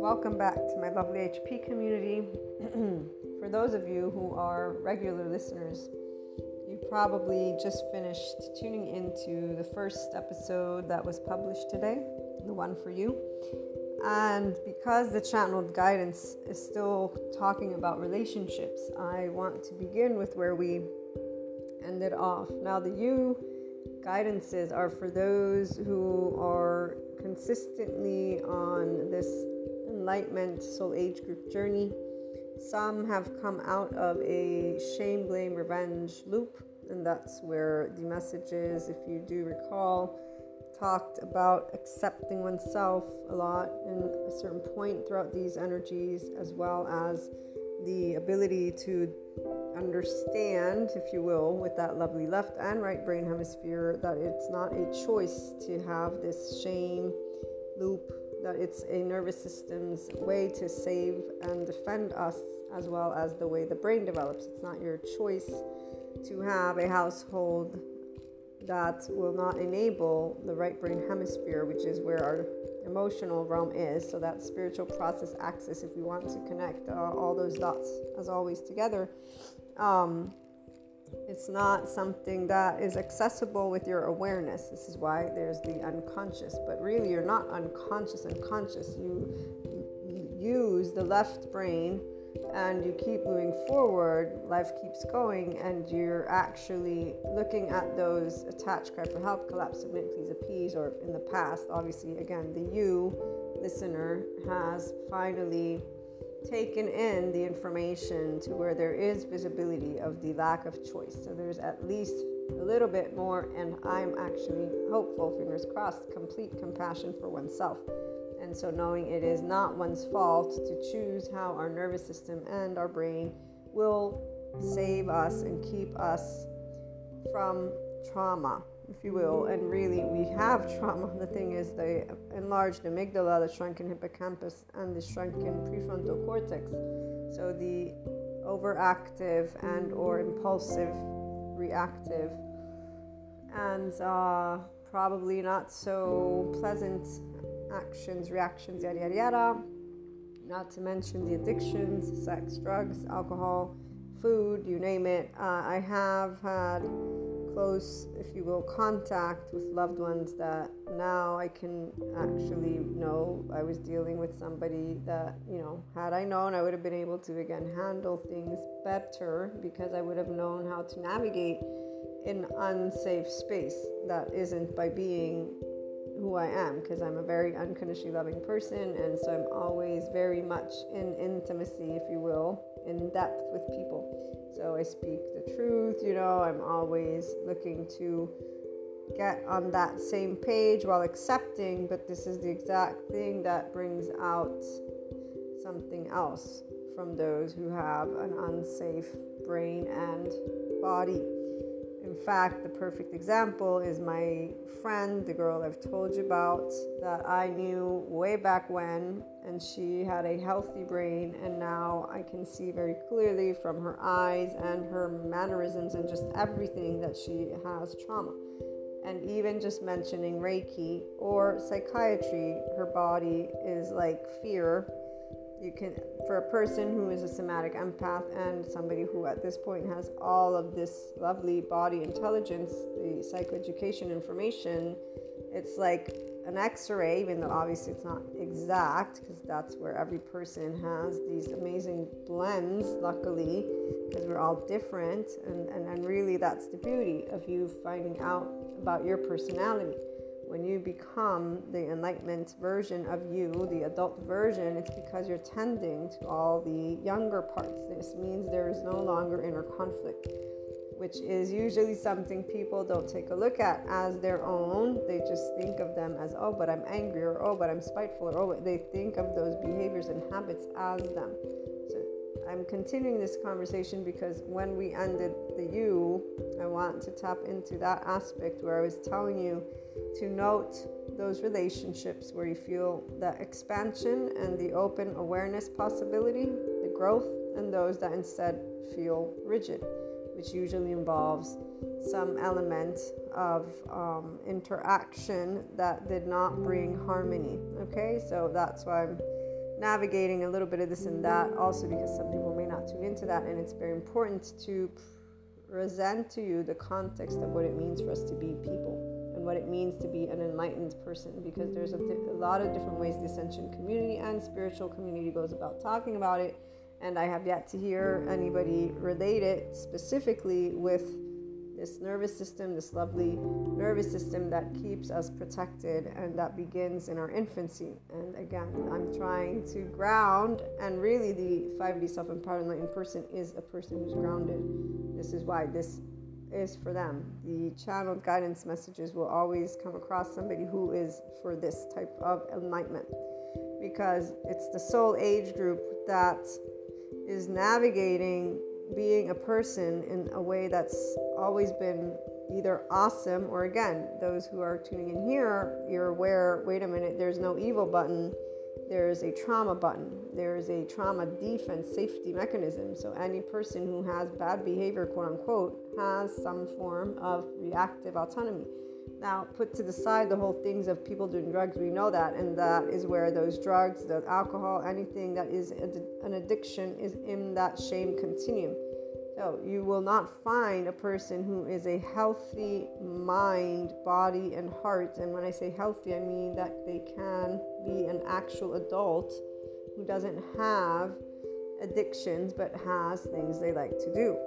Welcome back to my lovely HP community. For those of you who are regular listeners, you probably just finished tuning into the first episode that was published today, the one for you. And because the channeled guidance is still talking about relationships, I want to begin with where we ended off. Now, the you guidances are for those who are consistently on this enlightenment soul age group journey. Some have come out of a shame, blame, revenge loop, and that's where the messages, if you do recall, talked about accepting oneself a lot in a certain point throughout these energies, as well as the ability to understand, if you will, with that lovely left and right brain hemisphere, that it's not a choice to have this shame loop that it's a nervous system's way to save and defend us, as well as the way the brain develops. It's not your choice to have a household that will not enable the right brain hemisphere, which is where our emotional realm is. So, that spiritual process axis, if we want to connect uh, all those dots as always together. Um, it's not something that is accessible with your awareness. This is why there's the unconscious. But really, you're not unconscious, unconscious. You, you use the left brain and you keep moving forward, life keeps going, and you're actually looking at those attached, cry for help, collapse, submit, please appease, or in the past, obviously, again, the you listener has finally taken in the information to where there is visibility of the lack of choice. So there's at least a little bit more, and I'm actually hopeful, fingers crossed, complete compassion for oneself. And so knowing it is not one's fault to choose how our nervous system and our brain will save us and keep us from trauma if you will. And really, we have trauma. The thing is, the enlarged amygdala, the shrunken hippocampus, and the shrunken prefrontal cortex. So the overactive and or impulsive, reactive, and uh, probably not so pleasant actions, reactions, yada yada yada. Not to mention the addictions, sex, drugs, alcohol, food, you name it. Uh, I have had close, if you will, contact with loved ones that now I can actually know I was dealing with somebody that, you know, had I known, I would have been able to again handle things better because I would have known how to navigate an unsafe space that isn't by being who I am because I'm a very unconditionally loving person and so I'm always very much in intimacy, if you will, in depth with people. So I speak the truth, you know, I'm always looking to get on that same page while accepting, but this is the exact thing that brings out something else from those who have an unsafe brain and body. In fact, the perfect example is my friend, the girl I've told you about, that I knew way back when, and she had a healthy brain, and now I can see very clearly from her eyes and her mannerisms and just everything that she has trauma. And even just mentioning Reiki or psychiatry, her body is like fear you can for a person who is a somatic empath and somebody who at this point has all of this lovely body intelligence the psychoeducation information it's like an x-ray even though obviously it's not exact because that's where every person has these amazing blends luckily because we're all different. And, and, and really that's the beauty of you finding out about your personality when you become the enlightenment version of you, the adult version, it's because you're tending to all the younger parts. This means there is no longer inner conflict, which is usually something people don't take a look at as their own. They just think of them as, oh, but I'm angry, or oh, but I'm spiteful, or oh, they think of those behaviors and habits as them. So I'm continuing this conversation because when we ended the you, I want to tap into that aspect where I was telling you to note those relationships where you feel the expansion and the open awareness possibility, the growth, and those that instead feel rigid, which usually involves some element of um, interaction that did not bring harmony. Okay, so that's why I'm navigating a little bit of this and that, also because some people may not tune into that, and it's very important to present to you the context of what it means for us to be people and what it means to be an enlightened person because there's a, di- a lot of different ways the ascension community and spiritual community goes about talking about it. And i have yet to hear anybody relate it specifically with this nervous system, this lovely nervous system that keeps us protected and that begins in our infancy. And again, I'm trying to ground, and really, the 5D self empowered enlightened person is a person who's grounded. This is why this is for them. The channeled guidance messages will always come across somebody who is for this type of enlightenment because it's the soul age group that is navigating being a person in a way that's always been either awesome or again those who are tuning in here you're aware wait a minute there's no evil button. There's a trauma button. There's a trauma defense safety mechanism. So any person who has bad behavior quote unquote has some form of reactive autonomy now put to the side the whole things of people doing drugs we know that and that is where those drugs the alcohol anything that is an addiction is in that shame continuum so you will not find a person who is a healthy mind, body, and heart. And when I say healthy, I mean that they can be an actual adult who doesn't have addictions but has things they like to do.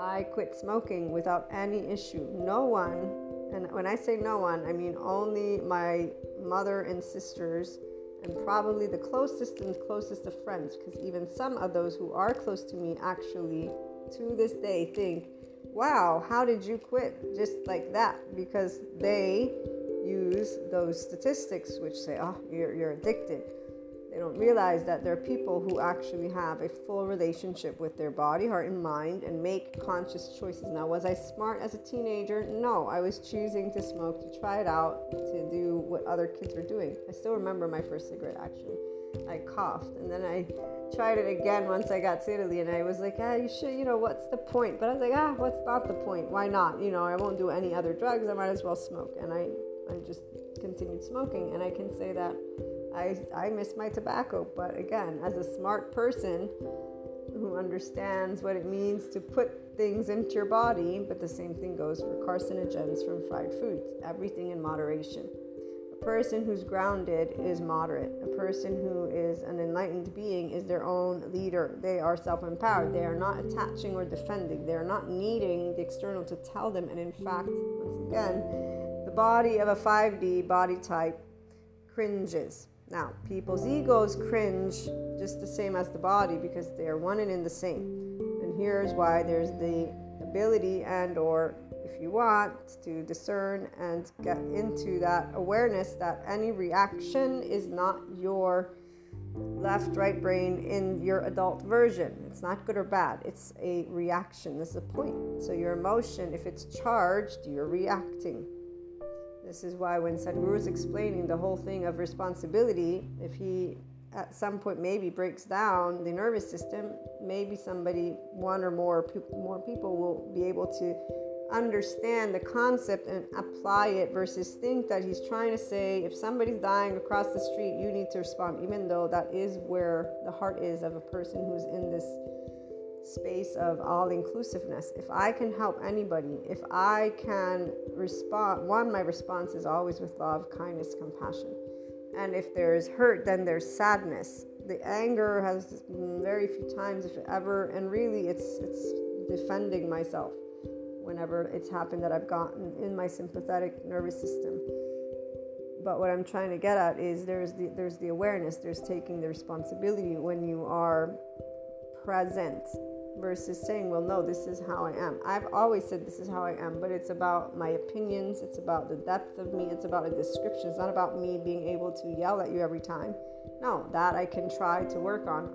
I quit smoking without any issue. No one, and when I say no one, I mean only my mother and sisters and probably the closest and closest of friends, because even some of those who are close to me actually to this day think, wow, how did you quit just like that? Because they use those statistics which say, oh, you're, you're addicted. They don't realize that there are people who actually have a full relationship with their body, heart, and mind and make conscious choices. Now, was I smart as a teenager? No, I was choosing to smoke, to try it out, to do what other kids were doing. I still remember my first cigarette actually. I coughed and then I tried it again once I got to Italy and I was like, ah, you should, you know, what's the point? But I was like, ah, what's not the point? Why not? You know, I won't do any other drugs. I might as well smoke. And I, I just continued smoking. And I can say that I, I miss my tobacco. But again, as a smart person who understands what it means to put things into your body, but the same thing goes for carcinogens from fried foods, everything in moderation. A person who's grounded is moderate. A person who is an enlightened being is their own leader. They are self empowered. They are not attaching or defending. They are not needing the external to tell them. And in fact, once again, the body of a 5D body type cringes now, people's egos cringe just the same as the body because they are one and in the same. And here's why there's the ability and or if you want to discern and get into that awareness that any reaction is not your left right brain in your adult version. It's not good or bad. It's a reaction. This is a point. So your emotion if it's charged you're reacting this is why when Sadhguru is explaining the whole thing of responsibility, if he at some point maybe breaks down the nervous system, maybe somebody, one or more more people will be able to understand the concept and apply it versus think that he's trying to say if somebody's dying across the street, you need to respond, even though that is where the heart is of a person who's in this space of all inclusiveness. If I can help anybody, if I can respond, one, my response is always with love, kindness, compassion. And if there's hurt, then there's sadness. The anger has very few times, if ever, and really it's it's defending myself whenever it's happened that I've gotten in my sympathetic nervous system. But what I'm trying to get at is there's the there's the awareness, there's taking the responsibility when you are present versus saying, well, no, this is how I am. I've always said this is how I am, but it's about my opinions, it's about the depth of me, it's about a description. It's not about me being able to yell at you every time. No, that I can try to work on.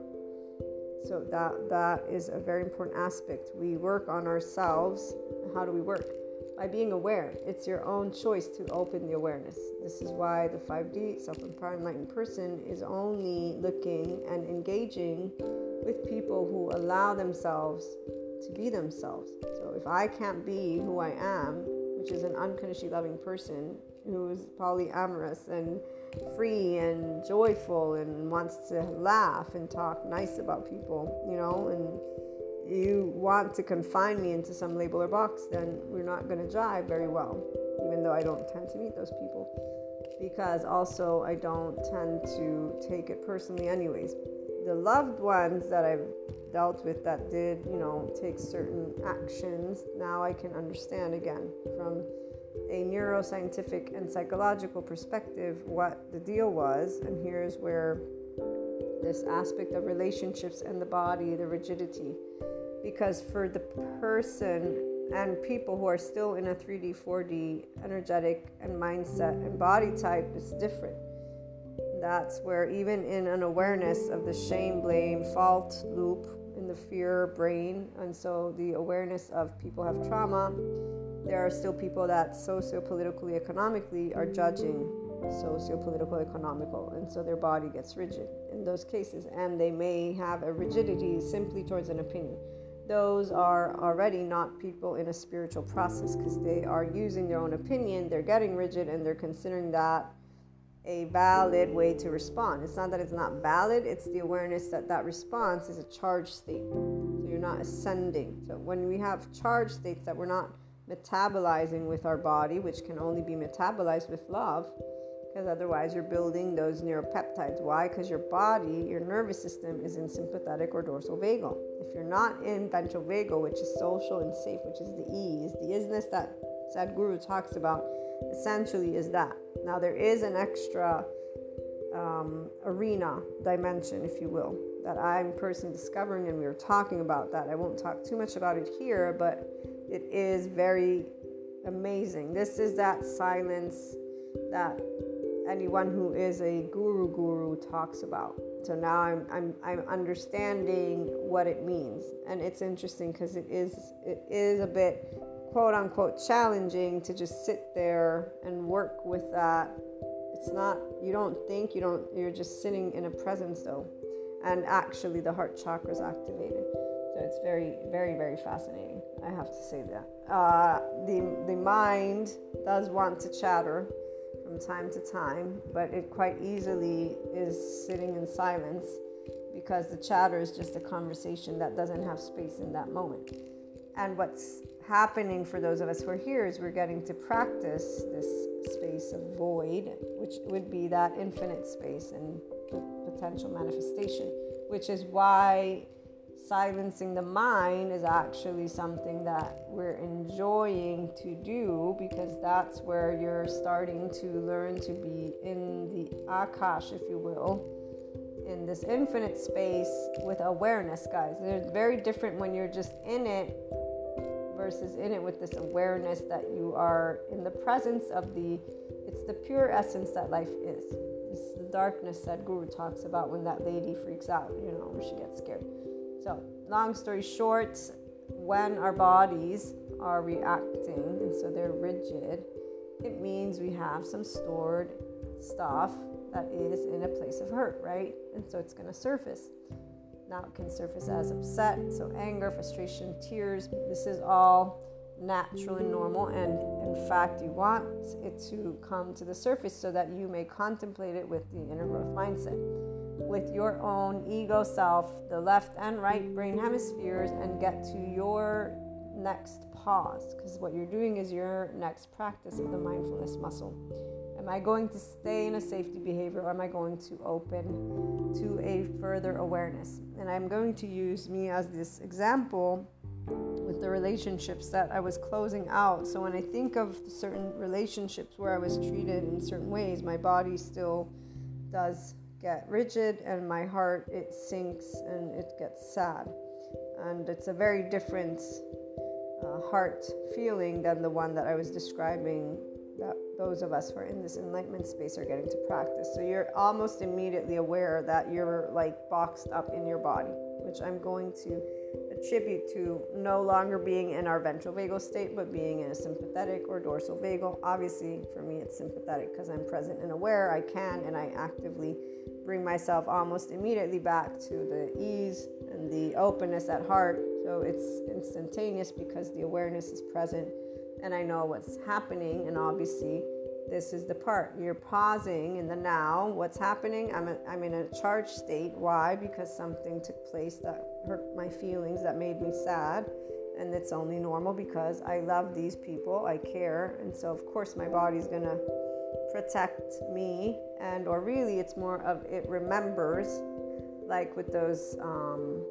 So that that is a very important aspect. We work on ourselves. How do we work? By being aware. It's your own choice to open the awareness. This is why the 5D self-empowered enlightened person is only looking and engaging with people who allow themselves to be themselves. So if I can't be who I am, which is an unconditionally loving person who is polyamorous and free and joyful and wants to laugh and talk nice about people, you know, and you want to confine me into some label or box, then we're not going to jive very well, even though I don't tend to meet those people. Because also, I don't tend to take it personally, anyways. The loved ones that I've dealt with that did, you know, take certain actions, now I can understand again from a neuroscientific and psychological perspective what the deal was. And here's where this aspect of relationships and the body, the rigidity. Because for the person and people who are still in a 3D, 4D energetic and mindset and body type is different. That's where, even in an awareness of the shame, blame, fault loop in the fear brain, and so the awareness of people have trauma, there are still people that socio-politically, economically are judging socio-political, economical, and so their body gets rigid those cases, and they may have a rigidity simply towards an opinion. Those are already not people in a spiritual process because they are using their own opinion, they're getting rigid, and they're considering that a valid way to respond. It's not that it's not valid, it's the awareness that that response is a charge state. So you're not ascending. So when we have charge states that we're not metabolizing with our body, which can only be metabolized with love, because otherwise you're building those neuropeptides. Why? Because your body, your nervous system is in sympathetic or dorsal vagal. If you're not in ventral vagal, which is social and safe, which is the ease, the isness that Sadhguru talks about, essentially is that. Now there is an extra um, arena dimension, if you will, that I'm personally discovering, and we were talking about that. I won't talk too much about it here, but it is very amazing. This is that silence that anyone who is a guru guru talks about. So now I'm I'm I'm understanding what it means, and it's interesting because it is it is a bit quote unquote challenging to just sit there and work with that. It's not you don't think you don't you're just sitting in a presence though, and actually the heart chakra is activated. So it's very, very, very fascinating. I have to say that. Uh, the, the mind does want to chatter from time to time, but it quite easily is sitting in silence because the chatter is just a conversation that doesn't have space in that moment. And what's happening for those of us who are here is we're getting to practice this space of void, which would be that infinite space and potential manifestation, which is why silencing the mind is actually something that we're enjoying to do because that's where you're starting to learn to be in the akash, if you will, in this infinite space with awareness, guys. They're very different when you're just in it versus in it with this awareness that you are in the presence of the it's the pure essence that life is. It's the darkness that Guru talks about when that lady freaks out, you know, she gets scared. So, long story short, when our bodies are reacting and so they're rigid, it means we have some stored stuff that is in a place of hurt, right? And so it's going to surface. Now it can surface as upset, so anger, frustration, tears. This is all natural and normal. And in fact, you want it to come to the surface so that you may contemplate it with the inner growth mindset with your own ego self, the left and right brain hemispheres, and get to your next pause. Because what you're doing is your next practice of the mindfulness muscle. Am I going to stay in a safety behavior or am I going to open to a further awareness? And I'm going to use me as this example with the relationships that I was closing out. So when I think of certain relationships where I was treated in certain ways, my body still does get rigid and my heart it sinks and it gets sad. And it's a very different uh, heart feeling than the one that i was describing that those of us who are in this enlightenment space are getting to practice. So you're almost immediately aware that you're like boxed up in your body which i'm going to attribute to no longer being in our ventral vagal state, but being in a sympathetic or dorsal vagal. Obviously, for me, it's sympathetic because I'm present and aware. I can and I actively bring myself almost immediately back to the ease and the openness at heart. So it's instantaneous because the awareness is present and I know what's happening. And obviously, this is the part you're pausing in the now. What's happening? I'm, a, I'm in a charged state. Why? Because something took place that hurt my feelings, that made me sad. And it's only normal because I love these people, I care. And so, of course, my body's to protect me. And, or really, it's more of it remembers, like with those. Um,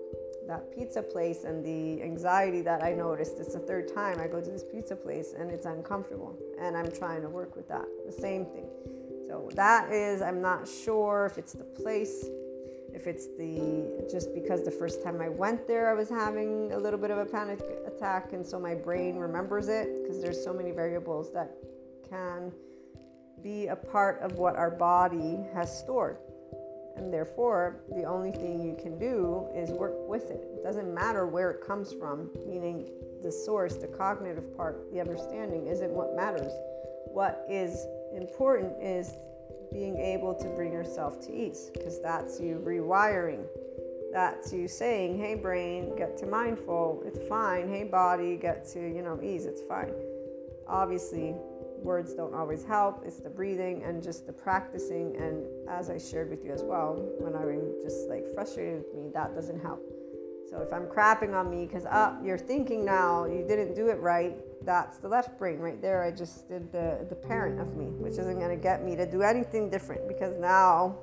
that pizza place and the anxiety that I noticed. It's the third time I go to this pizza place and it's uncomfortable, and I'm trying to work with that. The same thing. So that is, I'm not sure if it's the place, if it's the just because the first time I went there, I was having a little bit of a panic attack, and so my brain remembers it because there's so many variables that can be a part of what our body has stored. And therefore, the only thing you can do is work with it. It doesn't matter where it comes from, meaning the source, the cognitive part, the understanding isn't what matters. What is important is being able to bring yourself to ease, because that's you rewiring. That's you saying, hey, brain, get to mindful, it's fine. Hey, body, get to, you know, ease, it's fine. Obviously, words don't always help. It's the breathing and just the practicing. And as I shared with you as well, when I'm just like frustrated with me, that doesn't help. So if I'm crapping on me because up, oh, you're thinking now you didn't do it right, that's the left brain right there. I just did the the parent of me, which isn't going to get me to do anything different because now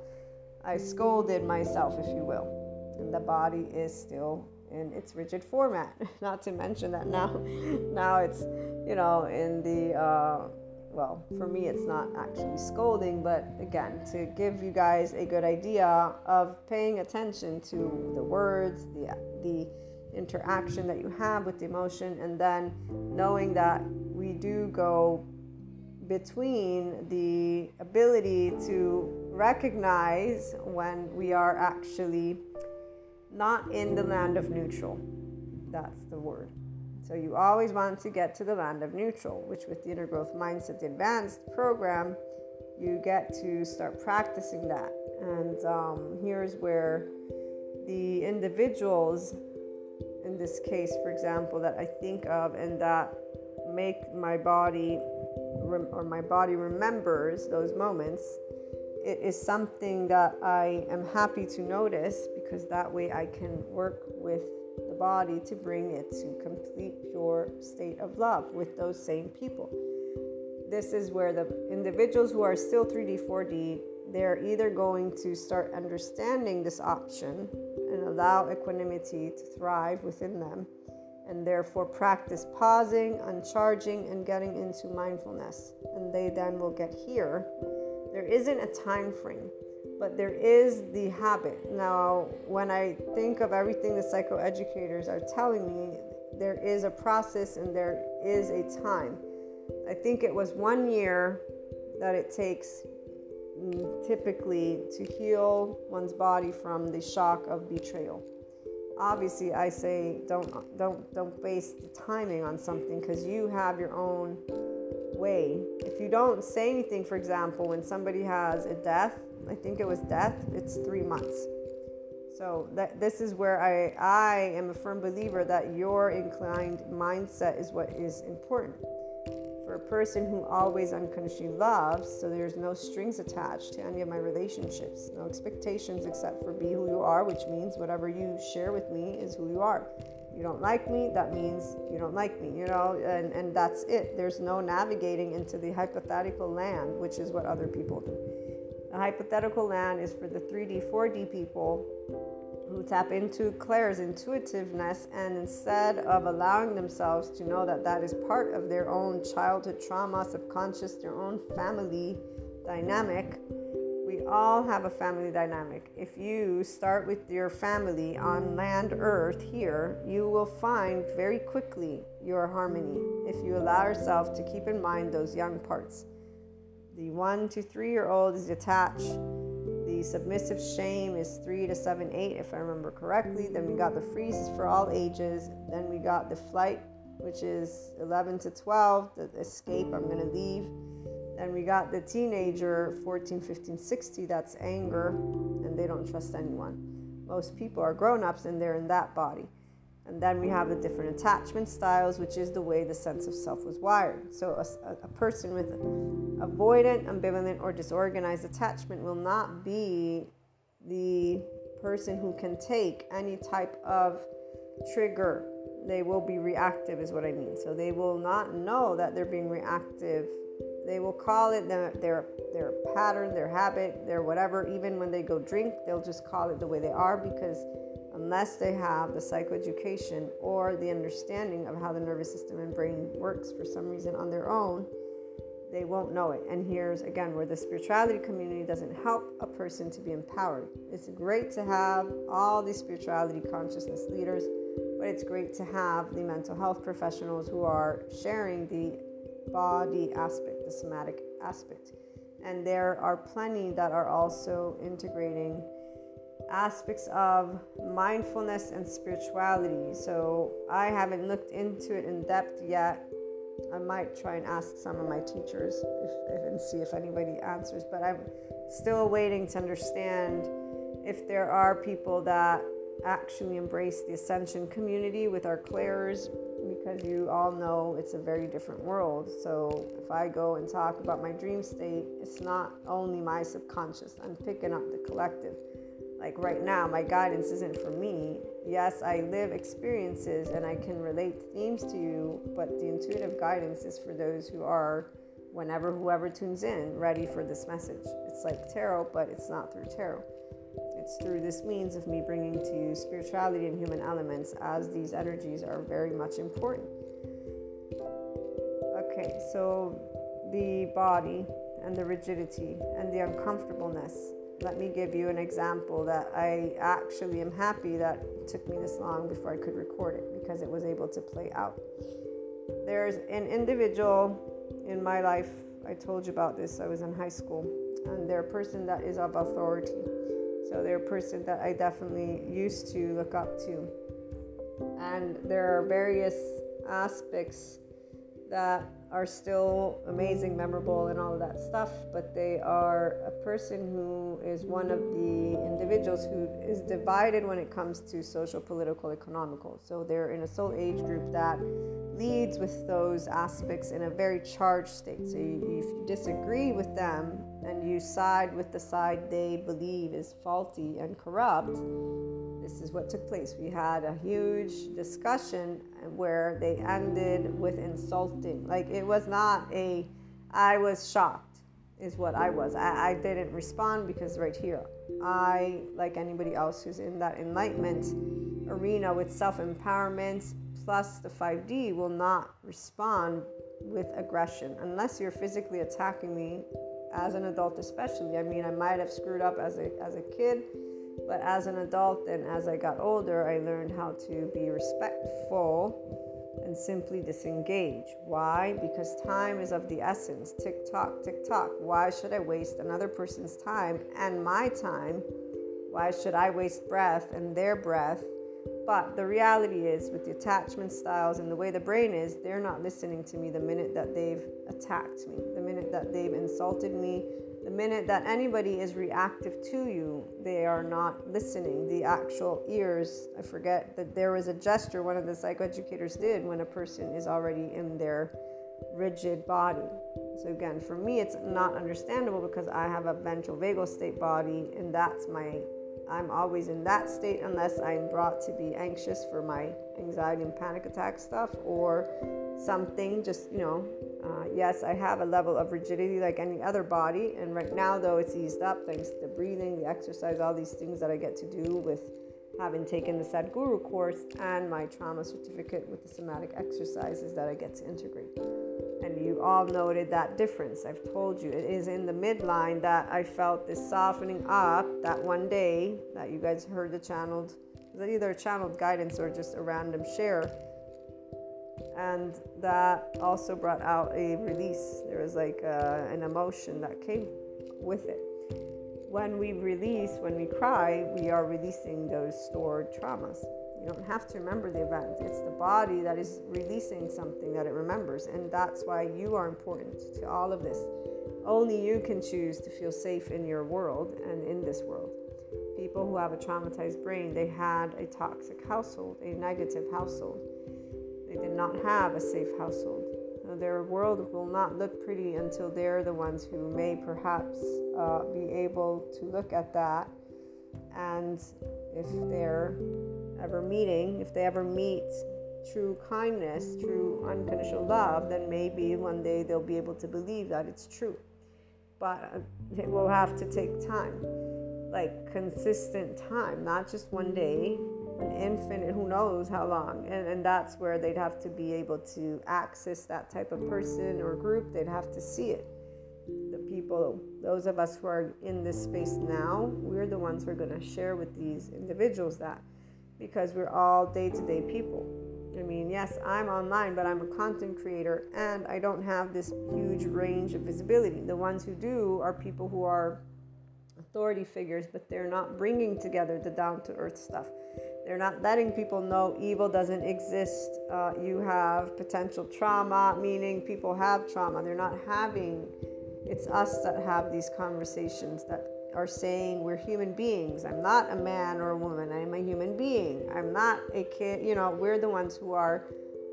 I scolded myself, if you will, and the body is still in its rigid format. Not to mention that now, now it's you know in the uh, well, for me, it's not actually scolding, but again, to give you guys a good idea of paying attention to the words, the, the interaction that you have with the emotion, and then knowing that we do go between the ability to recognize when we are actually not in the land of neutral. That's the word. So you always want to get to the land of neutral, which with the inner growth mindset advanced program, you get to start practicing that. And um, here's where the individuals, in this case, for example, that I think of and that make my body or my body remembers those moments, it is something that I am happy to notice because that way I can work with the body to bring it to complete pure state of love with those same people. This is where the individuals who are still 3D, 4D, they're either going to start understanding this option and allow equanimity to thrive within them, and therefore practice pausing, uncharging, and getting into mindfulness. And they then will get here. There isn't a time frame but there is the habit. Now, when I think of everything the psychoeducators are telling me, there is a process and there is a time. I think it was one year that it takes mm, typically to heal one's body from the shock of betrayal. Obviously, I say don't don't don't base the timing on something because you have your own way. If you don't say anything, for example, when somebody has a death I think it was death, it's three months. So that this is where I, I am a firm believer that your inclined mindset is what is important. For a person who always unconditionally loves, so there's no strings attached to any of my relationships, no expectations except for be who you are, which means whatever you share with me is who you are. You don't like me, that means you don't like me, you know, and, and that's it. There's no navigating into the hypothetical land, which is what other people do. The hypothetical land is for the 3D, 4D people who tap into Claire's intuitiveness and instead of allowing themselves to know that that is part of their own childhood trauma, subconscious, their own family dynamic, we all have a family dynamic. If you start with your family on land earth here, you will find very quickly your harmony if you allow yourself to keep in mind those young parts. The one to three year old is detached. The submissive shame is three to seven, eight, if I remember correctly. Then we got the freeze for all ages. Then we got the flight, which is 11 to 12, the escape, I'm going to leave. Then we got the teenager, 14, 15, 60, that's anger, and they don't trust anyone. Most people are grown ups and they're in that body. And then we have the different attachment styles, which is the way the sense of self was wired. So, a, a person with avoidant, ambivalent, or disorganized attachment will not be the person who can take any type of trigger. They will be reactive, is what I mean. So, they will not know that they're being reactive. They will call it their, their, their pattern, their habit, their whatever. Even when they go drink, they'll just call it the way they are because unless they have the psychoeducation or the understanding of how the nervous system and brain works for some reason on their own, they won't know it. And here's again where the spirituality community doesn't help a person to be empowered. It's great to have all these spirituality consciousness leaders, but it's great to have the mental health professionals who are sharing the body aspect, the somatic aspect. And there are plenty that are also integrating aspects of mindfulness and spirituality. So I haven't looked into it in depth yet. I might try and ask some of my teachers if, if, and see if anybody answers, but I'm still waiting to understand if there are people that actually embrace the ascension community with our clairs because you all know it's a very different world. So if I go and talk about my dream state, it's not only my subconscious, I'm picking up the collective like right now, my guidance isn't for me. Yes, I live experiences and I can relate themes to you, but the intuitive guidance is for those who are, whenever whoever tunes in, ready for this message. It's like tarot, but it's not through tarot. It's through this means of me bringing to you spirituality and human elements, as these energies are very much important. Okay, so the body and the rigidity and the uncomfortableness let me give you an example that I actually am happy that took me this long before I could record it because it was able to play out. There's an individual in my life, I told you about this, I was in high school, and they're a person that is of authority. So they're a person that I definitely used to look up to. And there are various aspects that are still amazing, memorable, and all of that stuff, but they are a person who is one of the individuals who is divided when it comes to social, political, economical. So they're in a soul age group that leads with those aspects in a very charged state. So you, if you disagree with them and you side with the side they believe is faulty and corrupt, this is what took place. We had a huge discussion where they ended with insulting. Like it was not a, I was shocked, is what I was. I, I didn't respond because right here, I, like anybody else who's in that enlightenment arena with self empowerment plus the 5D, will not respond with aggression unless you're physically attacking me as an adult, especially. I mean, I might have screwed up as a, as a kid but as an adult and as I got older, I learned how to be respectful and simply disengage. Why? Because time is of the essence. Tick tock, tick tock. Why should I waste another person's time and my time? Why should I waste breath and their breath? But the reality is, with the attachment styles and the way the brain is, they're not listening to me the minute that they've attacked me, the minute that they've insulted me, the minute that anybody is reactive to you, they are not listening. The actual ears, I forget that there was a gesture one of the psychoeducators did when a person is already in their rigid body. So, again, for me, it's not understandable because I have a ventral vagal state body, and that's my I'm always in that state unless I'm brought to be anxious for my anxiety and panic attack stuff or something, just, you know, uh, yes, I have a level of rigidity like any other body, and right now, though, it's eased up thanks to the breathing, the exercise, all these things that I get to do with having taken the Sadhguru course and my trauma certificate with the somatic exercises that I get to integrate. And you all noted that difference. I've told you it is in the midline that I felt this softening up that one day that you guys heard the channeled, either channeled guidance or just a random share and that also brought out a release. There was like uh, an emotion that came with it. When we release, when we cry, we are releasing those stored traumas. You don't have to remember the event. It's the body that is releasing something that it remembers. And that's why you are important to all of this. Only you can choose to feel safe in your world and in this world people who have a traumatized brain, they had a toxic household, a negative household. They did not have a safe household. their world will not look pretty until they're the ones who may perhaps uh, be able to look at that. And if they're ever meeting, if they ever meet true kindness, true unconditional love, then maybe one day they'll be able to believe that it's true. But uh, it will have to take time like consistent time, not just one day, an infinite, who knows how long. And, and that's where they'd have to be able to access that type of person or group, they'd have to see it. The people, those of us who are in this space now, we're the ones who are going to share with these individuals that because we're all day to day people. I mean, yes, I'm online, but I'm a content creator and I don't have this huge range of visibility. The ones who do are people who are authority figures, but they're not bringing together the down to earth stuff. They're not letting people know evil doesn't exist. Uh, you have potential trauma, meaning people have trauma. They're not having, it's us that have these conversations that are saying we're human beings. I'm not a man or a woman. I'm a human being. I'm not a kid. You know, we're the ones who are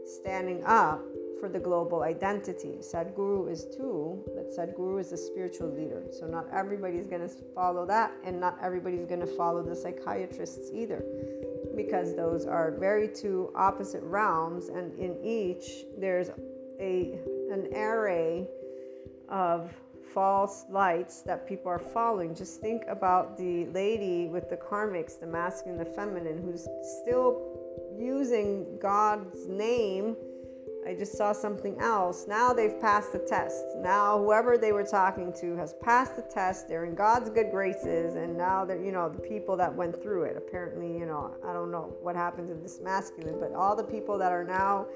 standing up for the global identity. Sadhguru is too, but Sadhguru is a spiritual leader. So not everybody's going to follow that, and not everybody's going to follow the psychiatrists either, because those are very two opposite realms, and in each there's a an array of false lights that people are following. Just think about the lady with the karmics, the masculine, the feminine, who's still using God's name I just saw something else. Now they've passed the test. Now whoever they were talking to has passed the test. They're in God's good graces, and now they're you know the people that went through it. Apparently, you know I don't know what happened to this masculine, but all the people that are now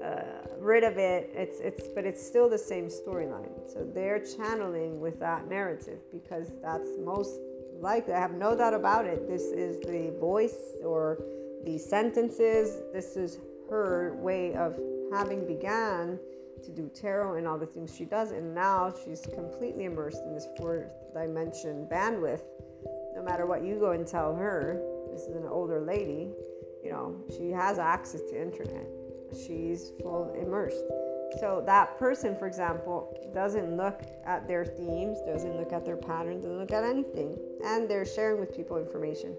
uh, rid of it, it's it's but it's still the same storyline. So they're channeling with that narrative because that's most likely. I have no doubt about it. This is the voice or the sentences. This is her way of having began to do tarot and all the things she does, and now she's completely immersed in this fourth dimension bandwidth. No matter what you go and tell her, this is an older lady, you know, she has access to internet. She's full immersed. So that person, for example, doesn't look at their themes, doesn't look at their patterns, doesn't look at anything, and they're sharing with people information.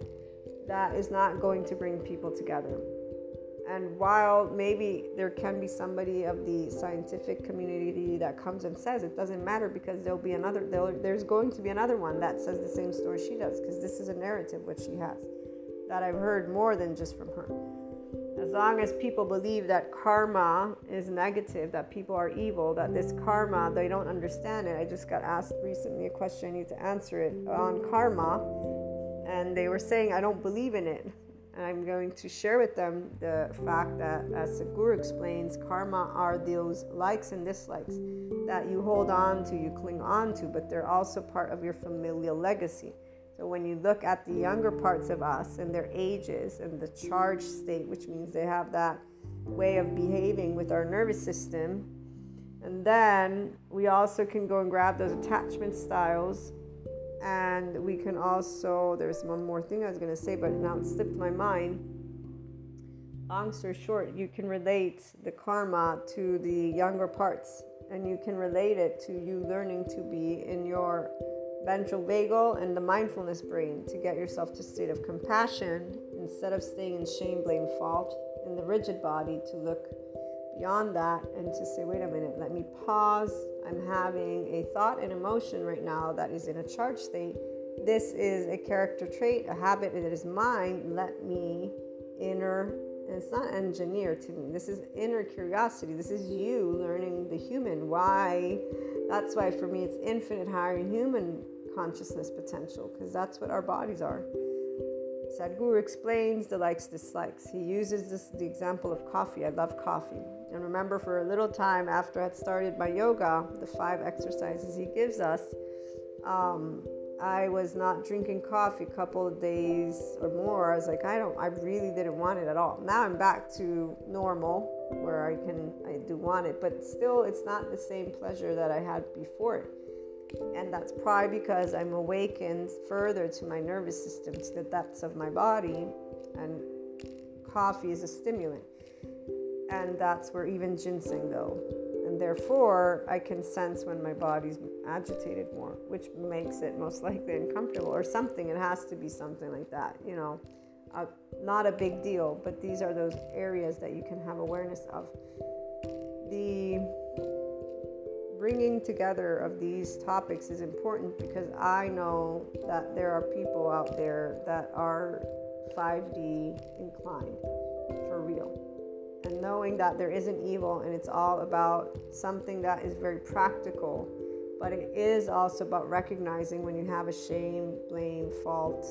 That is not going to bring people together. And while maybe there can be somebody of the scientific community that comes and says it doesn't matter because there'll be another, there's going to be another one that says the same story she does because this is a narrative which she has that I've heard more than just from her. As long as people believe that karma is negative, that people are evil, that this karma, they don't understand it. I just got asked recently a question, I need to answer it on karma. And they were saying, I don't believe in it. And I'm going to share with them the fact that, as the Guru explains, karma are those likes and dislikes that you hold on to, you cling on to, but they're also part of your familial legacy. So when you look at the younger parts of us and their ages and the charged state, which means they have that way of behaving with our nervous system, and then we also can go and grab those attachment styles and we can also, there's one more thing I was going to say, but now it slipped my mind. Long story short, you can relate the karma to the younger parts, and you can relate it to you learning to be in your ventral vagal and the mindfulness brain to get yourself to a state of compassion instead of staying in shame, blame, fault in the rigid body to look beyond that and to say, wait a minute, let me pause. I'm having a thought and emotion right now that is in a charged state. This is a character trait, a habit that is mine. Let me inner, and it's not engineer to me. This is inner curiosity. This is you learning the human. Why? That's why for me it's infinite higher human consciousness potential because that's what our bodies are. Sadhguru explains the likes, dislikes. He uses this the example of coffee. I love coffee. And remember, for a little time after I had started my yoga, the five exercises he gives us, um, I was not drinking coffee a couple of days or more. I was like, I don't, I really didn't want it at all. Now I'm back to normal where I can, I do want it, but still, it's not the same pleasure that I had before it. And that's probably because I'm awakened further to my nervous system, to the depths of my body. And coffee is a stimulant. And that's where even ginseng, though. And therefore, I can sense when my body's agitated more, which makes it most likely uncomfortable or something. It has to be something like that, you know. Uh, not a big deal, but these are those areas that you can have awareness of. The bringing together of these topics is important because I know that there are people out there that are 5D inclined for real. And knowing that there isn't evil and it's all about something that is very practical, but it is also about recognizing when you have a shame, blame, fault,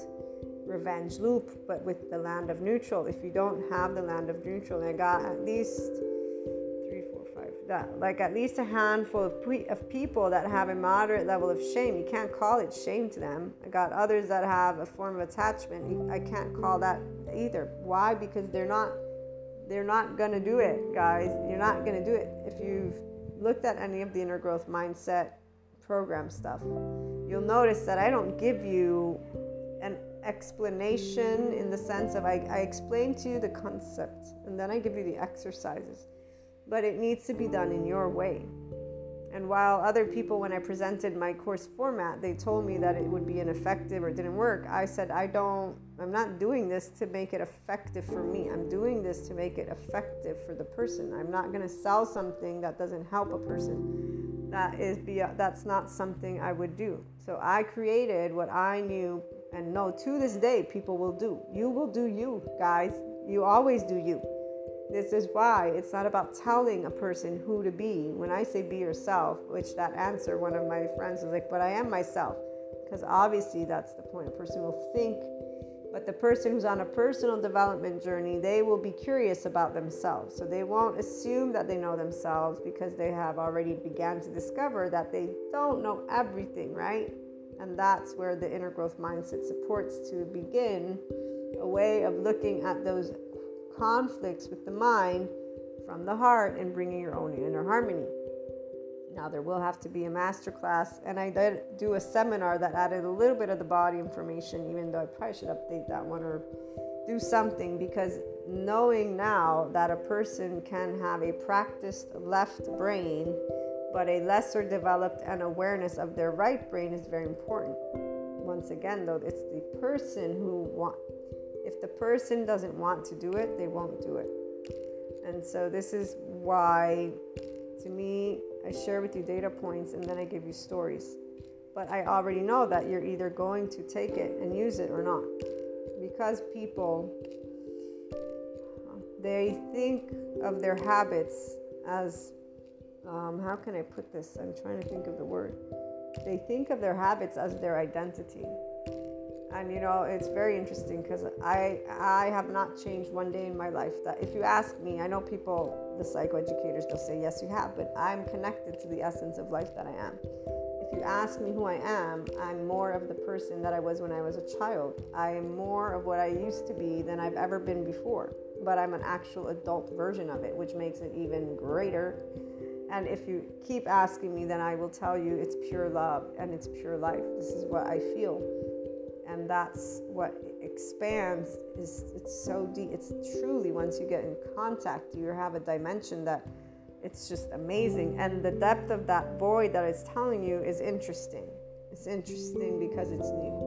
revenge loop, but with the land of neutral. If you don't have the land of neutral, I got at least that like at least a handful of, pre- of people that have a moderate level of shame. You can't call it shame to them. I got others that have a form of attachment. I can't call that either. Why? Because they're not they're not gonna do it, guys. You're not gonna do it. If you've looked at any of the inner growth mindset program stuff, you'll notice that I don't give you an explanation in the sense of I, I explain to you the concept and then I give you the exercises but it needs to be done in your way. And while other people, when I presented my course format, they told me that it would be ineffective or didn't work, I said, I don't, I'm not doing this to make it effective for me. I'm doing this to make it effective for the person. I'm not going to sell something that doesn't help a person. That is, beyond, that's not something I would do. So I created what I knew and know to this day people will do. You will do you, guys. You always do you. This is why it's not about telling a person who to be. When I say be yourself, which that answer, one of my friends was like, but I am myself. Because obviously that's the point. A person will think, but the person who's on a personal development journey, they will be curious about themselves. So they won't assume that they know themselves because they have already began to discover that they don't know everything, right? And that's where the inner growth mindset supports to begin a way of looking at those conflicts with the mind from the heart and bringing your own inner harmony. Now, there will have to be a master class, and I did do a seminar that added a little bit of the body information, even though I probably should update that one or do something because knowing now that a person can have a practiced left brain but a lesser developed and awareness of their right brain is very important. Once again, though, it's the person who want, if the person doesn't want to do it, they won't do it. And so, this is why, to me, I share with you data points and then I give you stories. But I already know that you're either going to take it and use it or not. Because people, they think of their habits as um, how can I put this? I'm trying to think of the word. They think of their habits as their identity and you know it's very interesting because i i have not changed one day in my life that if you ask me i know people the psychoeducators they'll say yes you have but i'm connected to the essence of life that i am. If you ask me who i am i'm more of the person that i was when i was a child. I am more of what i used to be than i've ever been before but i'm an actual adult version of it which makes it even greater. And if you keep asking me then i will tell you it's pure love and it's pure life. This is what i feel and that's what expands is it's so deep it's truly once you get in contact you have a dimension that it's just amazing. And the depth of that void that it's telling you is interesting. It's interesting because it's new.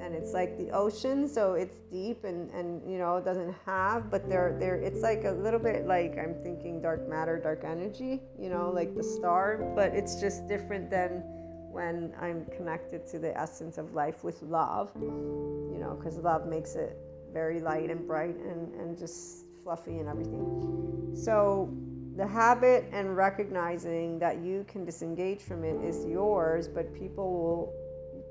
And it's like the ocean so it's deep and and you know it doesn't have but there there it's like a little bit like i'm thinking dark matter dark energy you know like the star but it's just different than when I'm connected to the essence of life with love, you know, because love makes it very light and bright and, and just fluffy and everything. So, the habit and recognizing that you can disengage from it is yours, but people will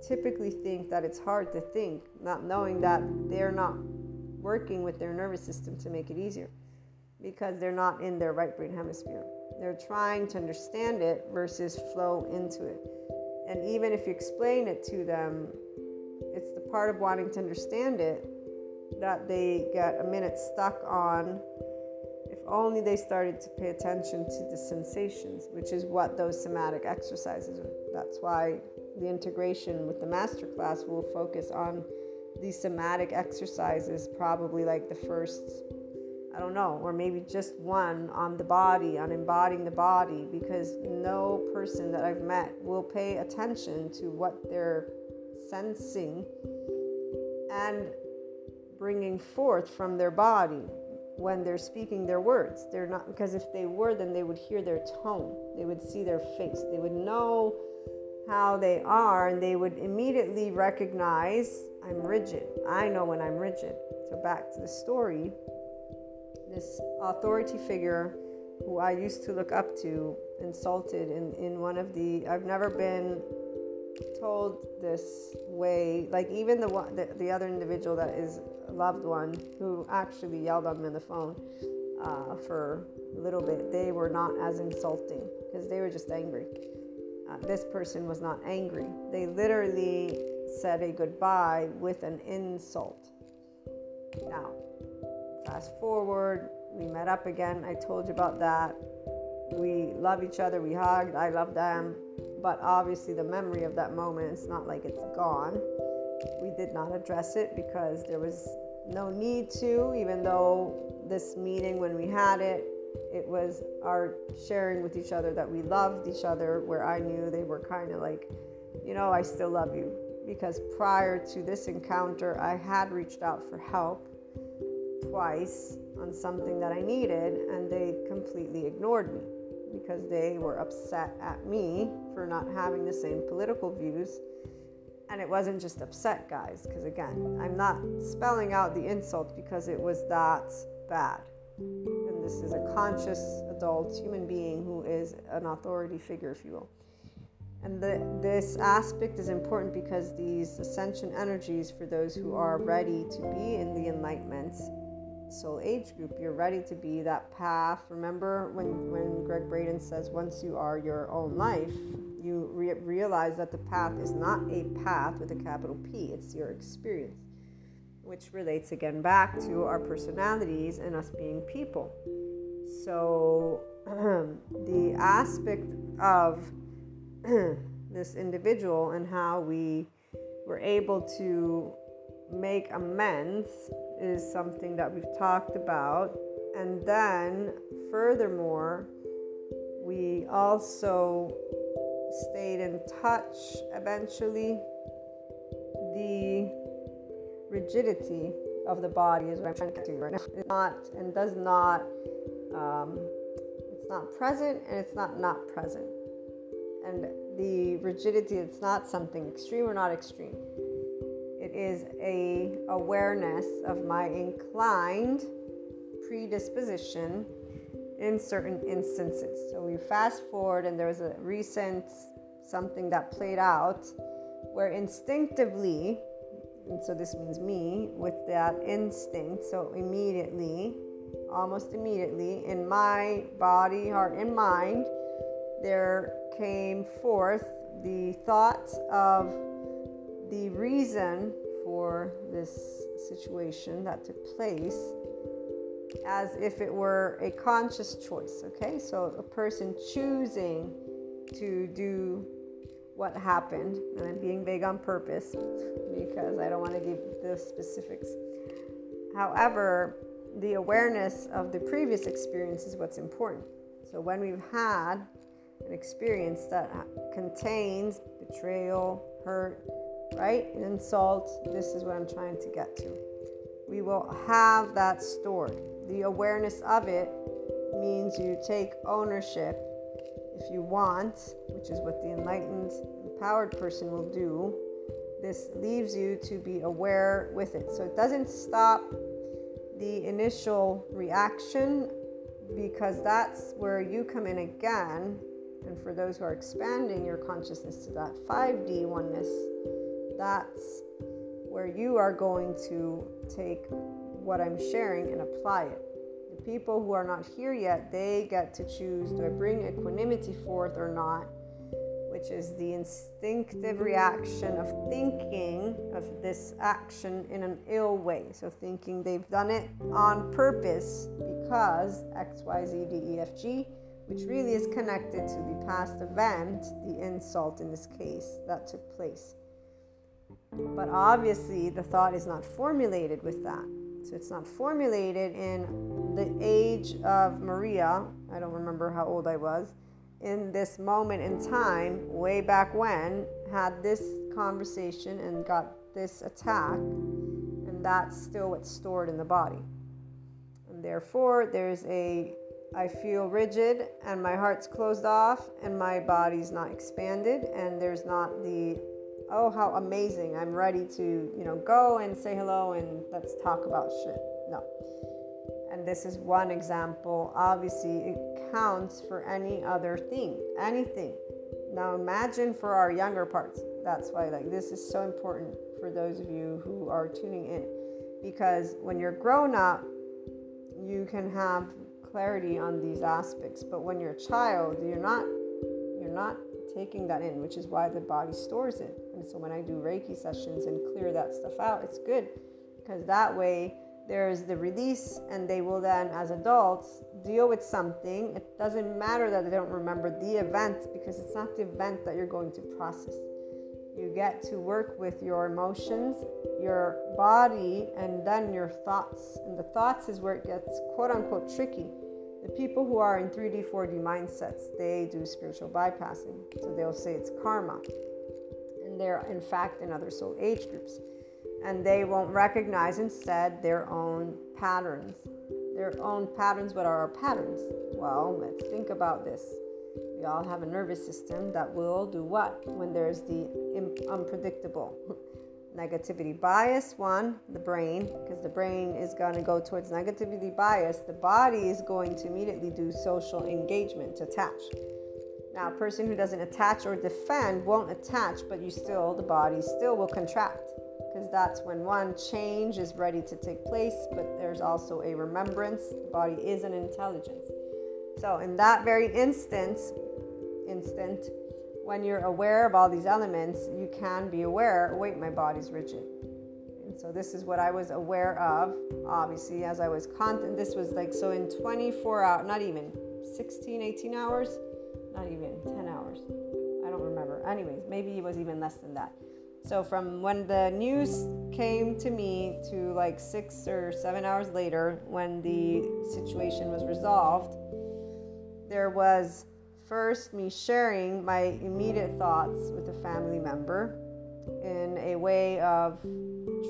typically think that it's hard to think, not knowing that they're not working with their nervous system to make it easier because they're not in their right brain hemisphere. They're trying to understand it versus flow into it. And even if you explain it to them, it's the part of wanting to understand it that they get a minute stuck on. If only they started to pay attention to the sensations, which is what those somatic exercises are. That's why the integration with the masterclass will focus on these somatic exercises, probably like the first, I don't know, or maybe just one on the body, on embodying the body, because no person that I've met will pay attention to what they're sensing and bringing forth from their body when they're speaking their words. They're not, because if they were, then they would hear their tone, they would see their face, they would know how they are, and they would immediately recognize I'm rigid. I know when I'm rigid. So, back to the story this authority figure who I used to look up to insulted in, in one of the, I've never been told this way, like even the one, the, the other individual that is a loved one who actually yelled on me on the phone uh, for a little bit, they were not as insulting because they were just angry. Uh, this person was not angry. They literally said a goodbye with an insult. Now, fast forward, we met up again. I told you about that. We love each other. We hugged. I love them. But obviously, the memory of that moment, it's not like it's gone. We did not address it because there was no need to, even though this meeting, when we had it, it was our sharing with each other that we loved each other, where I knew they were kind of like, you know, I still love you. Because prior to this encounter, I had reached out for help twice on something that I needed, and they completely ignored me because they were upset at me for not having the same political views. And it wasn't just upset, guys, because again, I'm not spelling out the insult because it was that bad. And this is a conscious adult human being who is an authority figure, if you will. And the, this aspect is important because these ascension energies, for those who are ready to be in the enlightenment, soul age group. You're ready to be that path. Remember when, when Gregg Braden says, once you are your own life, you re- realize that the path is not a path with a capital P, it's your experience, which relates again back to our personalities and us being people. So, the aspect of this individual and how we were able to make amends is something that we've talked about. And then, furthermore, we also stayed in touch eventually. The rigidity of the body is what I'm trying to to right now. It's not and does not, um, it's not present and it's not not present. And the rigidity, it's not something extreme or not extreme is a awareness of my inclined predisposition in certain instances. So we fast forward, and there was a recent something that played out where instinctively, and so this means me with that instinct, so immediately, almost immediately, in my body, heart, and mind, there came forth the thought of the reason for this situation that took place as if it were a conscious choice. Okay, so a person choosing to do what happened, and I'm being vague on purpose because I don't want to give the specifics. However, the awareness of the previous experience is what's important. So when we've had an experience that contains betrayal, hurt, right? An insult. This is what I'm trying to get to. We will have that stored. The awareness of it means you take ownership if you want, which is what the enlightened, empowered person will do. This leaves you to be aware with it. So it doesn't stop the initial reaction because that's where you come in again. And for those who are expanding your consciousness to that 5D oneness, that's where you are going to take what I'm sharing and apply it. The people who are not here yet, they get to choose do I bring equanimity forth or not, which is the instinctive reaction of thinking of this action in an ill way. So, thinking they've done it on purpose because X, Y, Z, D, E, F, G, which really is connected to the past event, the insult in this case that took place. But obviously, the thought is not formulated with that. So it's not formulated in the age of Maria. I don't remember how old I was. In this moment in time, way back when, had this conversation and got this attack, and that's still what's stored in the body. And therefore, there's a I feel rigid and my heart's closed off and my body's not expanded and there's not the oh how amazing i'm ready to you know go and say hello and let's talk about shit. No. And this is one example. Obviously it counts for any other thing anything. Now imagine for our younger parts. That's why like this is so important for those of you who are tuning in. Because when you're grown up you can have clarity on these aspects. But when you're a child you're not you're not taking that in which is why the body stores it and so when I do Reiki sessions and clear that stuff out, it's good because that way there's the release and they will then as adults deal with something. It doesn't matter that they don't remember the event because it's not the event that you're going to process. You get to work with your emotions your body and then your thoughts. And the thoughts is where it gets quote unquote tricky. The people who are in 3d 4d mindsets they do spiritual bypassing. So they'll say it's karma they're in fact in other soul age groups. And they won't recognize instead their own patterns. Their own patterns, what are our patterns? Well, let's think about this. We all have a nervous system that will do what when there's the unpredictable negativity bias one the brain because the brain is going to go towards negativity bias the body is going to immediately do social engagement attach now, a person who doesn't attach or defend won't attach, but you still, the body still will contract because that's when one change is ready to take place, but there's also a remembrance. The body is an intelligence. So, in that very instance, instant, when you're aware of all these elements, you can be aware oh, wait, my body's rigid. And so, this is what I was aware of, obviously, as I was content. This was like so in 24 hours, not even 16, 18 hours not even 10 hours. I don't remember. Anyways, maybe it was even less than that. So from when the news came to me to like six or seven hours later, when the situation was resolved, there was first me sharing my immediate thoughts with a family member in a way of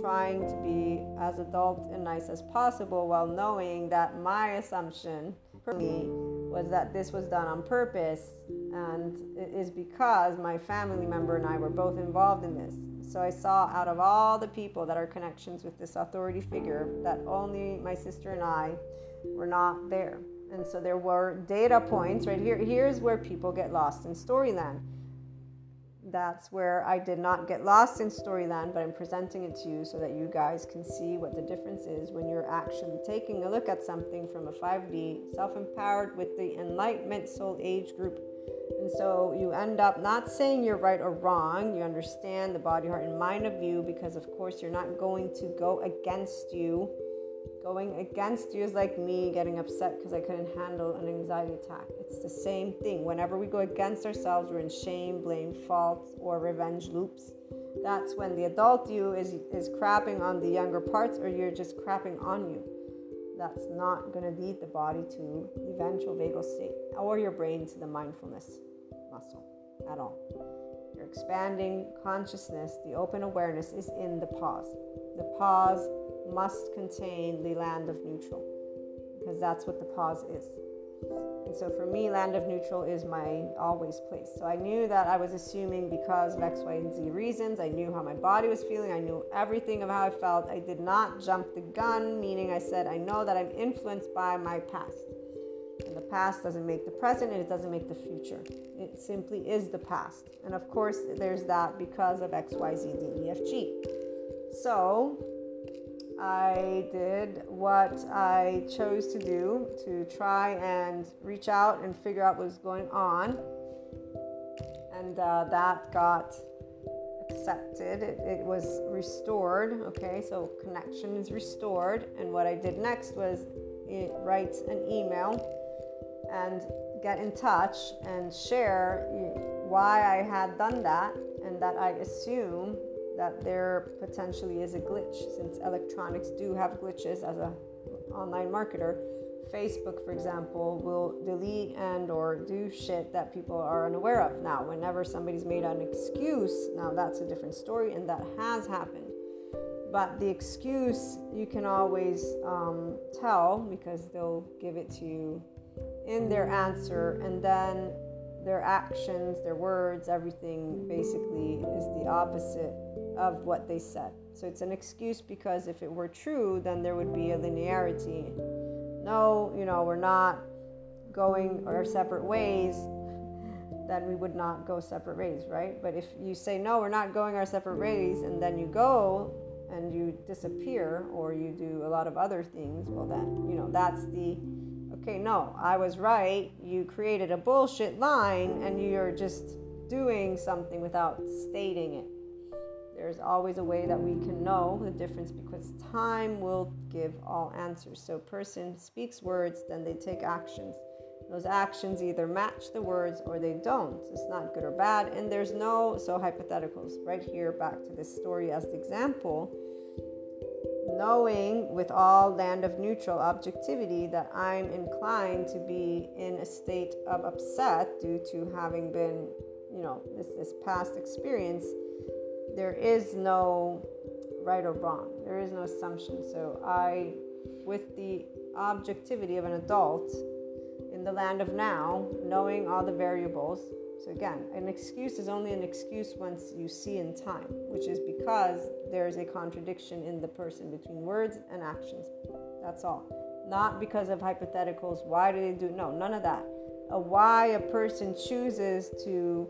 trying to be as adult and nice as possible while knowing that my assumption for me was that this was done on purpose and it is because my family member and I were both involved in this. So I saw out of all the people that are connections with this authority figure that only my sister and I were not there. And so there were data points right here. Here's where people get lost in storyland that's where I did not get lost in Storyland, but I'm presenting it to you so that you guys can see what the difference is when you're actually taking a look at something from a 5D, self empowered with the Enlightenment Soul Age group. And so you end up not saying you're right or wrong. You understand the body, heart, and mind of you because, of course, you're not going to go against you Going against you is like me getting upset because I couldn't handle an anxiety attack. It's the same thing. Whenever we go against ourselves, we're in shame, blame, fault, or revenge loops. That's when the adult you is, is crapping on the younger parts, or you're just crapping on you. That's not going to lead the body to the vagal state or your brain to the mindfulness muscle at all. Your expanding consciousness, the open awareness is in the pause. The pause must contain the land of neutral because that's what the pause is. And so for me, land of neutral is my always place. So I knew that I was assuming because of X, Y, and Z reasons. I knew how my body was feeling. I knew everything of how I felt. I did not jump the gun, meaning I said, I know that I'm influenced by my past. And the past doesn't make the present and it doesn't make the future. It simply is the past. And of course, there's that because of X, Y, Z, D, E, F, G. So I did what I chose to do to try and reach out and figure out what was going on. And uh, that got accepted. It, it, was restored. Okay, so connection is restored. And what I did next was write an email. And get in touch and share why I had done that and that I assume that there potentially is a glitch since electronics do have glitches as a online marketer. Facebook for example will delete and or do shit that people are unaware of. Now whenever somebody's made an excuse now that's a different story and that has happened. But the excuse you can always um, tell because they'll give it to you in their answer and then their actions, their words, everything basically is the opposite of what they said. So it's an excuse because if it were true, then there would be a linearity. No, you know, we're not going our separate ways, then we would not go separate ways, right? But if you say, no, we're not going our separate ways, and then you go and you disappear or you do a lot of other things, well, then, you know, that's the okay, no, I was right. You created a bullshit line and you're just doing something without stating it. There's always a way that we can know the difference because time will give all answers. So, person speaks words, then they take actions. Those actions either match the words or they don't. It's not good or bad. And there's no, so hypotheticals. Right here, back to this story as the example knowing with all land of neutral objectivity that I'm inclined to be in a state of upset due to having been, you know, this, this past experience, there is no right or wrong. There is no assumption. So I, with the objectivity of an adult in the land of now, knowing all the variables, so, again, an excuse is only an excuse once you see in time, which is because there's a contradiction in the person between words and actions. That's all. Not because of hypotheticals. Why do they do? No, none of that. A why a person chooses to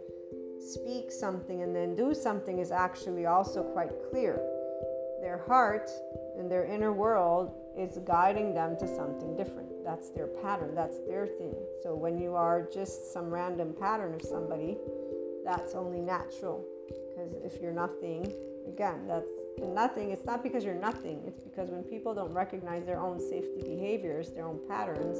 speak something and then do something is actually also quite clear. Their heart and their inner world is guiding them to something different that's their pattern, that's their thing. So when you are just some random pattern of somebody, that's only natural. Because if you're nothing, again, that's nothing. It's not because you're nothing, it's because when people don't recognize their own safety behaviors, their own patterns,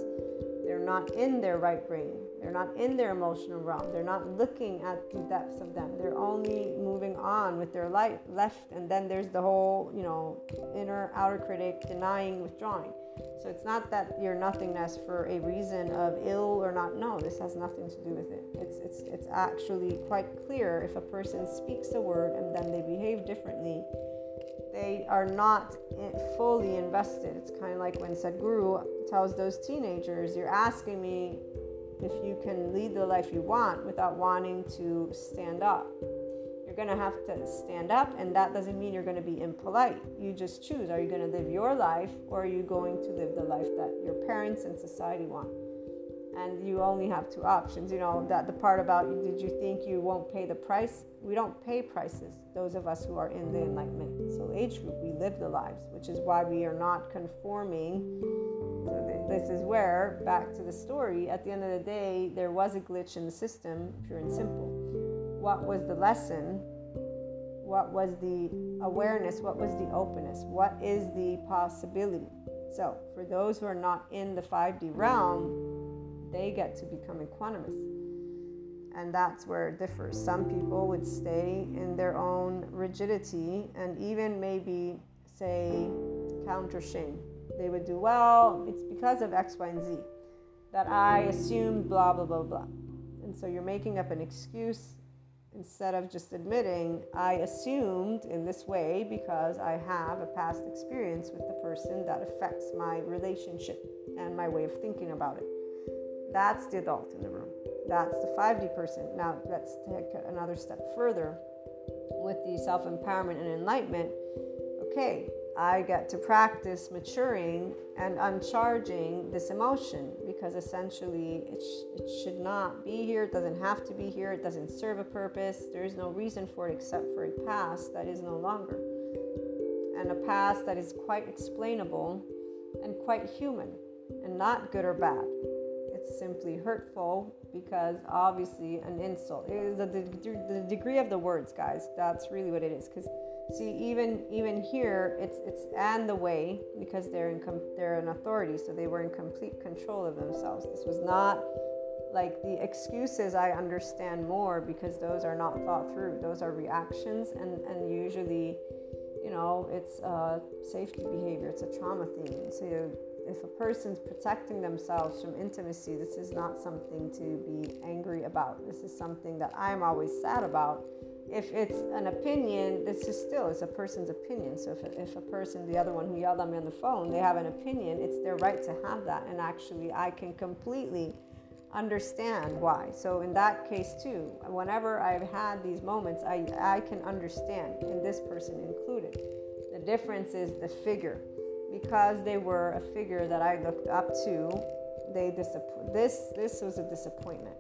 they're not in their right brain. They're not in their emotional realm. They're not looking at the depths of them. They're only moving on with their life left. And then there's the whole, you know, inner outer critic denying, withdrawing. So it's not that you're nothingness for a reason of ill or not. No, this has nothing to do with it. It's it's it's actually quite clear if a person speaks a word and then they behave differently they are not fully invested. It's kind of like when Sadhguru tells those teenagers, You're asking me if you can lead the life you want without wanting to stand up. Going to have to stand up, and that doesn't mean you're going to be impolite. You just choose are you going to live your life or are you going to live the life that your parents and society want? and you only have two options. You know, that the part about did you think you won't pay the price? We don't pay prices, those of us who are in the Enlightenment Soul Age group. We live the lives, which is why we are not conforming. So this is where, back to the story, at the end of the day, there was a glitch in the system, pure and simple. What was the lesson? What was the awareness? What was the openness? What is the possibility? So, for those who are not in the 5D realm, they get to become equanimous. And that's where it differs. Some people would stay in their own rigidity and even maybe say counter shame. They would do, well, it's because of X, Y, and Z that I assumed blah, blah, blah, blah. And so you're making up an excuse instead of just admitting, I assumed in this way because I have a past experience with the person that affects my relationship and my way of thinking about it. That's the adult in the room. That's the 5D person. Now, let's take another step further with the self empowerment and enlightenment. Okay, I get to practice maturing and uncharging this emotion because essentially it, sh- it should not be here. It doesn't have to be here. It doesn't serve a purpose. There is no reason for it except for a past that is no longer. And a past that is quite explainable and quite human and not good or bad It's simply hurtful because obviously an insult is the, the, the degree of the words guys that's really what it is because see even even here it's it's and the way because they're in com- they're an authority so they were in complete control of themselves this was not like the excuses I understand more because those are not thought through. Those are reactions, and, and usually, you know, it's a safety behavior, it's a trauma theme. So if a person's protecting themselves from intimacy, this is not something to be angry about. This is something that I'm always sad about. If it's an opinion, this is still it's a person's opinion. So if, if a person, the other one who yelled at me on the phone, they have an opinion, it's their right to have that. And actually, I can completely understand why. So in that case too, whenever I've had these moments, I, I can understand, and this person included. The difference is the figure. Because they were a figure that I looked up to, they disapp- this this was a disappointment.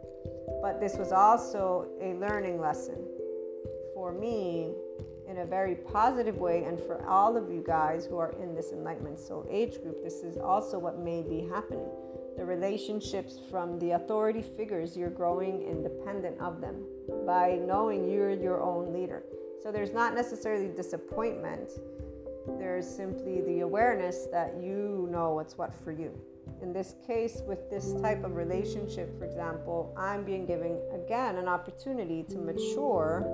But this was also a learning lesson for me in a very positive way and for all of you guys who are in this enlightenment soul age group this is also what may be happening the relationships from the authority figures, you're growing independent of them by knowing you're your own leader. So there's not necessarily disappointment, there's simply the awareness that you know what's what for you. In this case, with this type of relationship, for example, I'm being given again an opportunity to mature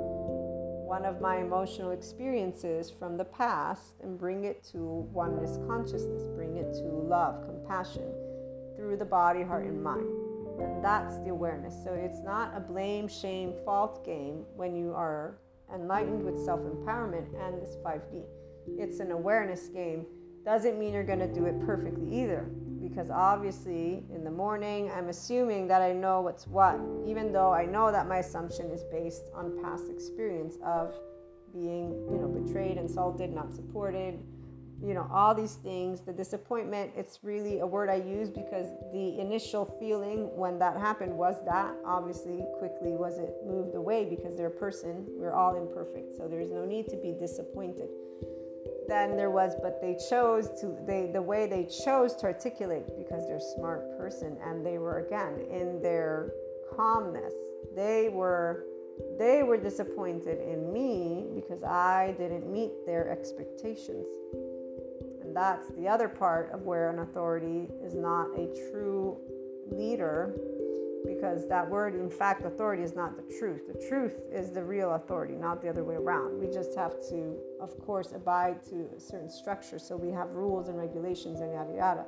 one of my emotional experiences from the past and bring it to oneness consciousness, bring it to love, compassion through the body, heart, and mind. And that's the awareness. So it's not a blame, shame, fault game when you are enlightened with self empowerment and this 5D. It's an awareness game. Doesn't mean you're going to do it perfectly either. Because obviously, in the morning, I'm assuming that I know what's what, even though I know that my assumption is based on past experience of being, you know, betrayed, insulted, not supported, you know all these things the disappointment it's really a word i use because the initial feeling when that happened was that obviously quickly was it moved away because they're a person we're all imperfect so there's no need to be disappointed then there was but they chose to they the way they chose to articulate because they're smart person and they were again in their calmness. They were they were disappointed in me because I didn't meet their expectations. And that's the other part of where an authority is not a true leader because that word, in fact, authority is not the truth. The truth is the real authority, not the other way around. We just have to, of course, abide to a certain structure. So we have rules and regulations and yada yada.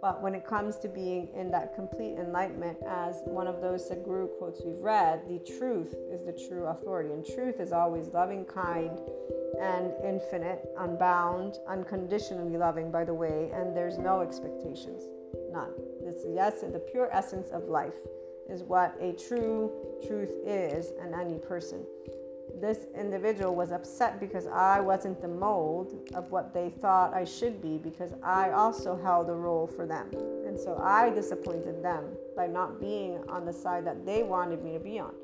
But when it comes to being in that complete enlightenment, as one of those Sadhguru quotes we've read, the truth is the true authority. And truth is always loving, kind, and infinite, unbound, unconditionally loving, by the way, and there's no expectations. None. It's yes, the pure essence of life is what a true truth is in any person. This individual was upset because I wasn't the mold of what they thought I should be because I also held a role for them. And so I disappointed them by not being on the side that they wanted me to be on.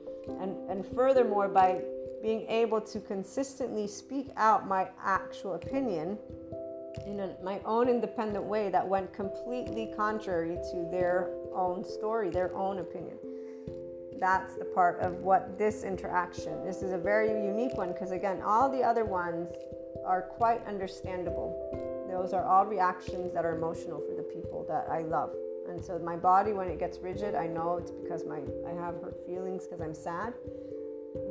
And, and furthermore, by being able to consistently speak out my actual opinion in a, my own independent way that went completely contrary to their own story, their own opinion. That's the part of what this interaction. This is a very unique one because again, all the other ones are quite understandable. Those are all reactions that are emotional for the people that I love. And so my body when it gets rigid, I know it's because my I have hurt feelings because I'm sad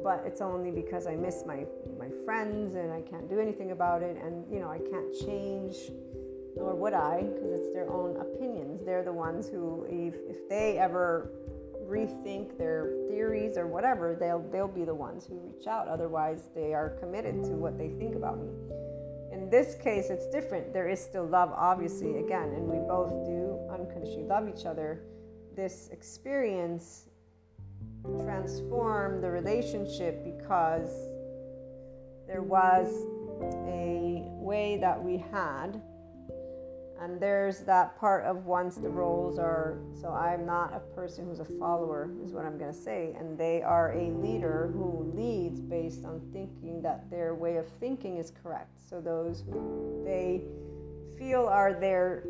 but it's only because I miss my my friends and I can't do anything about it and you know I can't change nor would I because it's their own opinions. They're the ones who if, if they ever rethink their theories or whatever they'll they'll be the ones who reach out. Otherwise they are committed to what they think about me. In this case it's different. There is still love obviously again and we both do unconditionally love each other. This experience transformed the relationship because there was a way that we had and there's that part of once the roles are so i'm not a person who's a follower is what i'm going to say. And they are a leader who leads based on thinking that their way of thinking is correct. So those who they feel are their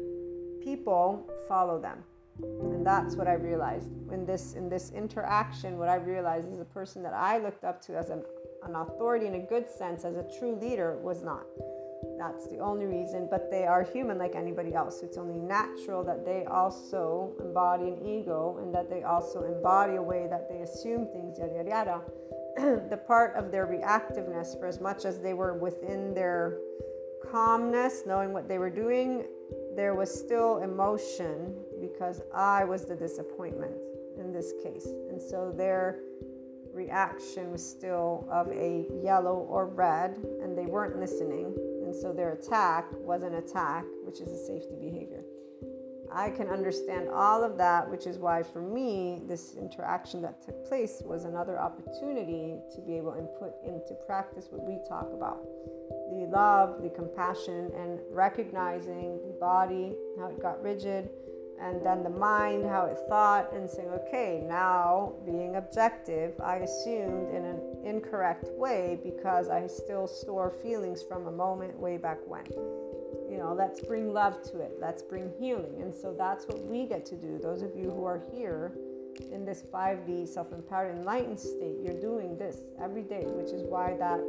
people follow them. And that's what i realized. In this in this interaction what i realized is a person that i looked up to as an, an authority in a good sense as a true leader was not That's the only reason, but they are human like anybody else. It's only natural that they also embody an ego and that they also embody a way that they assume things, yada, yada, yada. the part of their reactiveness, for as much as they were within their calmness, knowing what they were doing, there was still emotion because I was the disappointment in this case. And so their reaction was still of a yellow or red, and they weren't listening. And so their attack was an attack, which is a safety behavior. I can understand all of that, which is why for me, this interaction that took place was another opportunity to be able to put into practice what we talk about the love, the compassion, and recognizing the body, how it got rigid, and then the mind, how it thought, and saying, okay, now being objective, I assumed in an incorrect way because I still store feelings from a moment way back when. You know let's bring love to it. Let's bring healing. And so that's what we get to do. Those of you who are here in this 5d self-empowered enlightened state you're doing this every day which is why that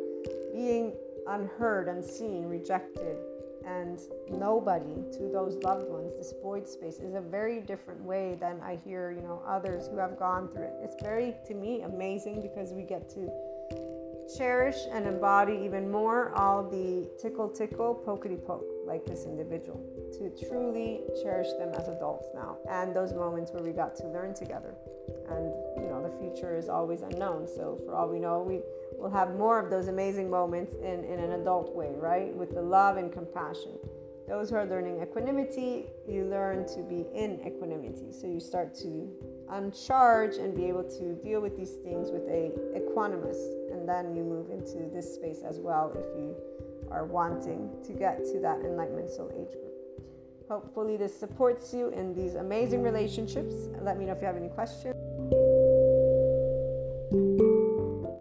being unheard unseen rejected and nobody to those loved ones this void space is a very different way than i hear you know others who have gone through it. It's very to me amazing because we get to cherish and embody even more all the tickle tickle pokety poke like this individual to truly cherish them as adults now and those moments where we got to learn together. And you know the future is always unknown. So for all we know we will have more of those amazing moments in, in an adult way right with the love and compassion those who are learning equanimity you learn to be in equanimity so you start to uncharge and be able to deal with these things with a equanimous and then you move into this space as well if you are wanting to get to that enlightenment soul age group. Hopefully, this supports you in these amazing relationships. Let me know if you have any questions.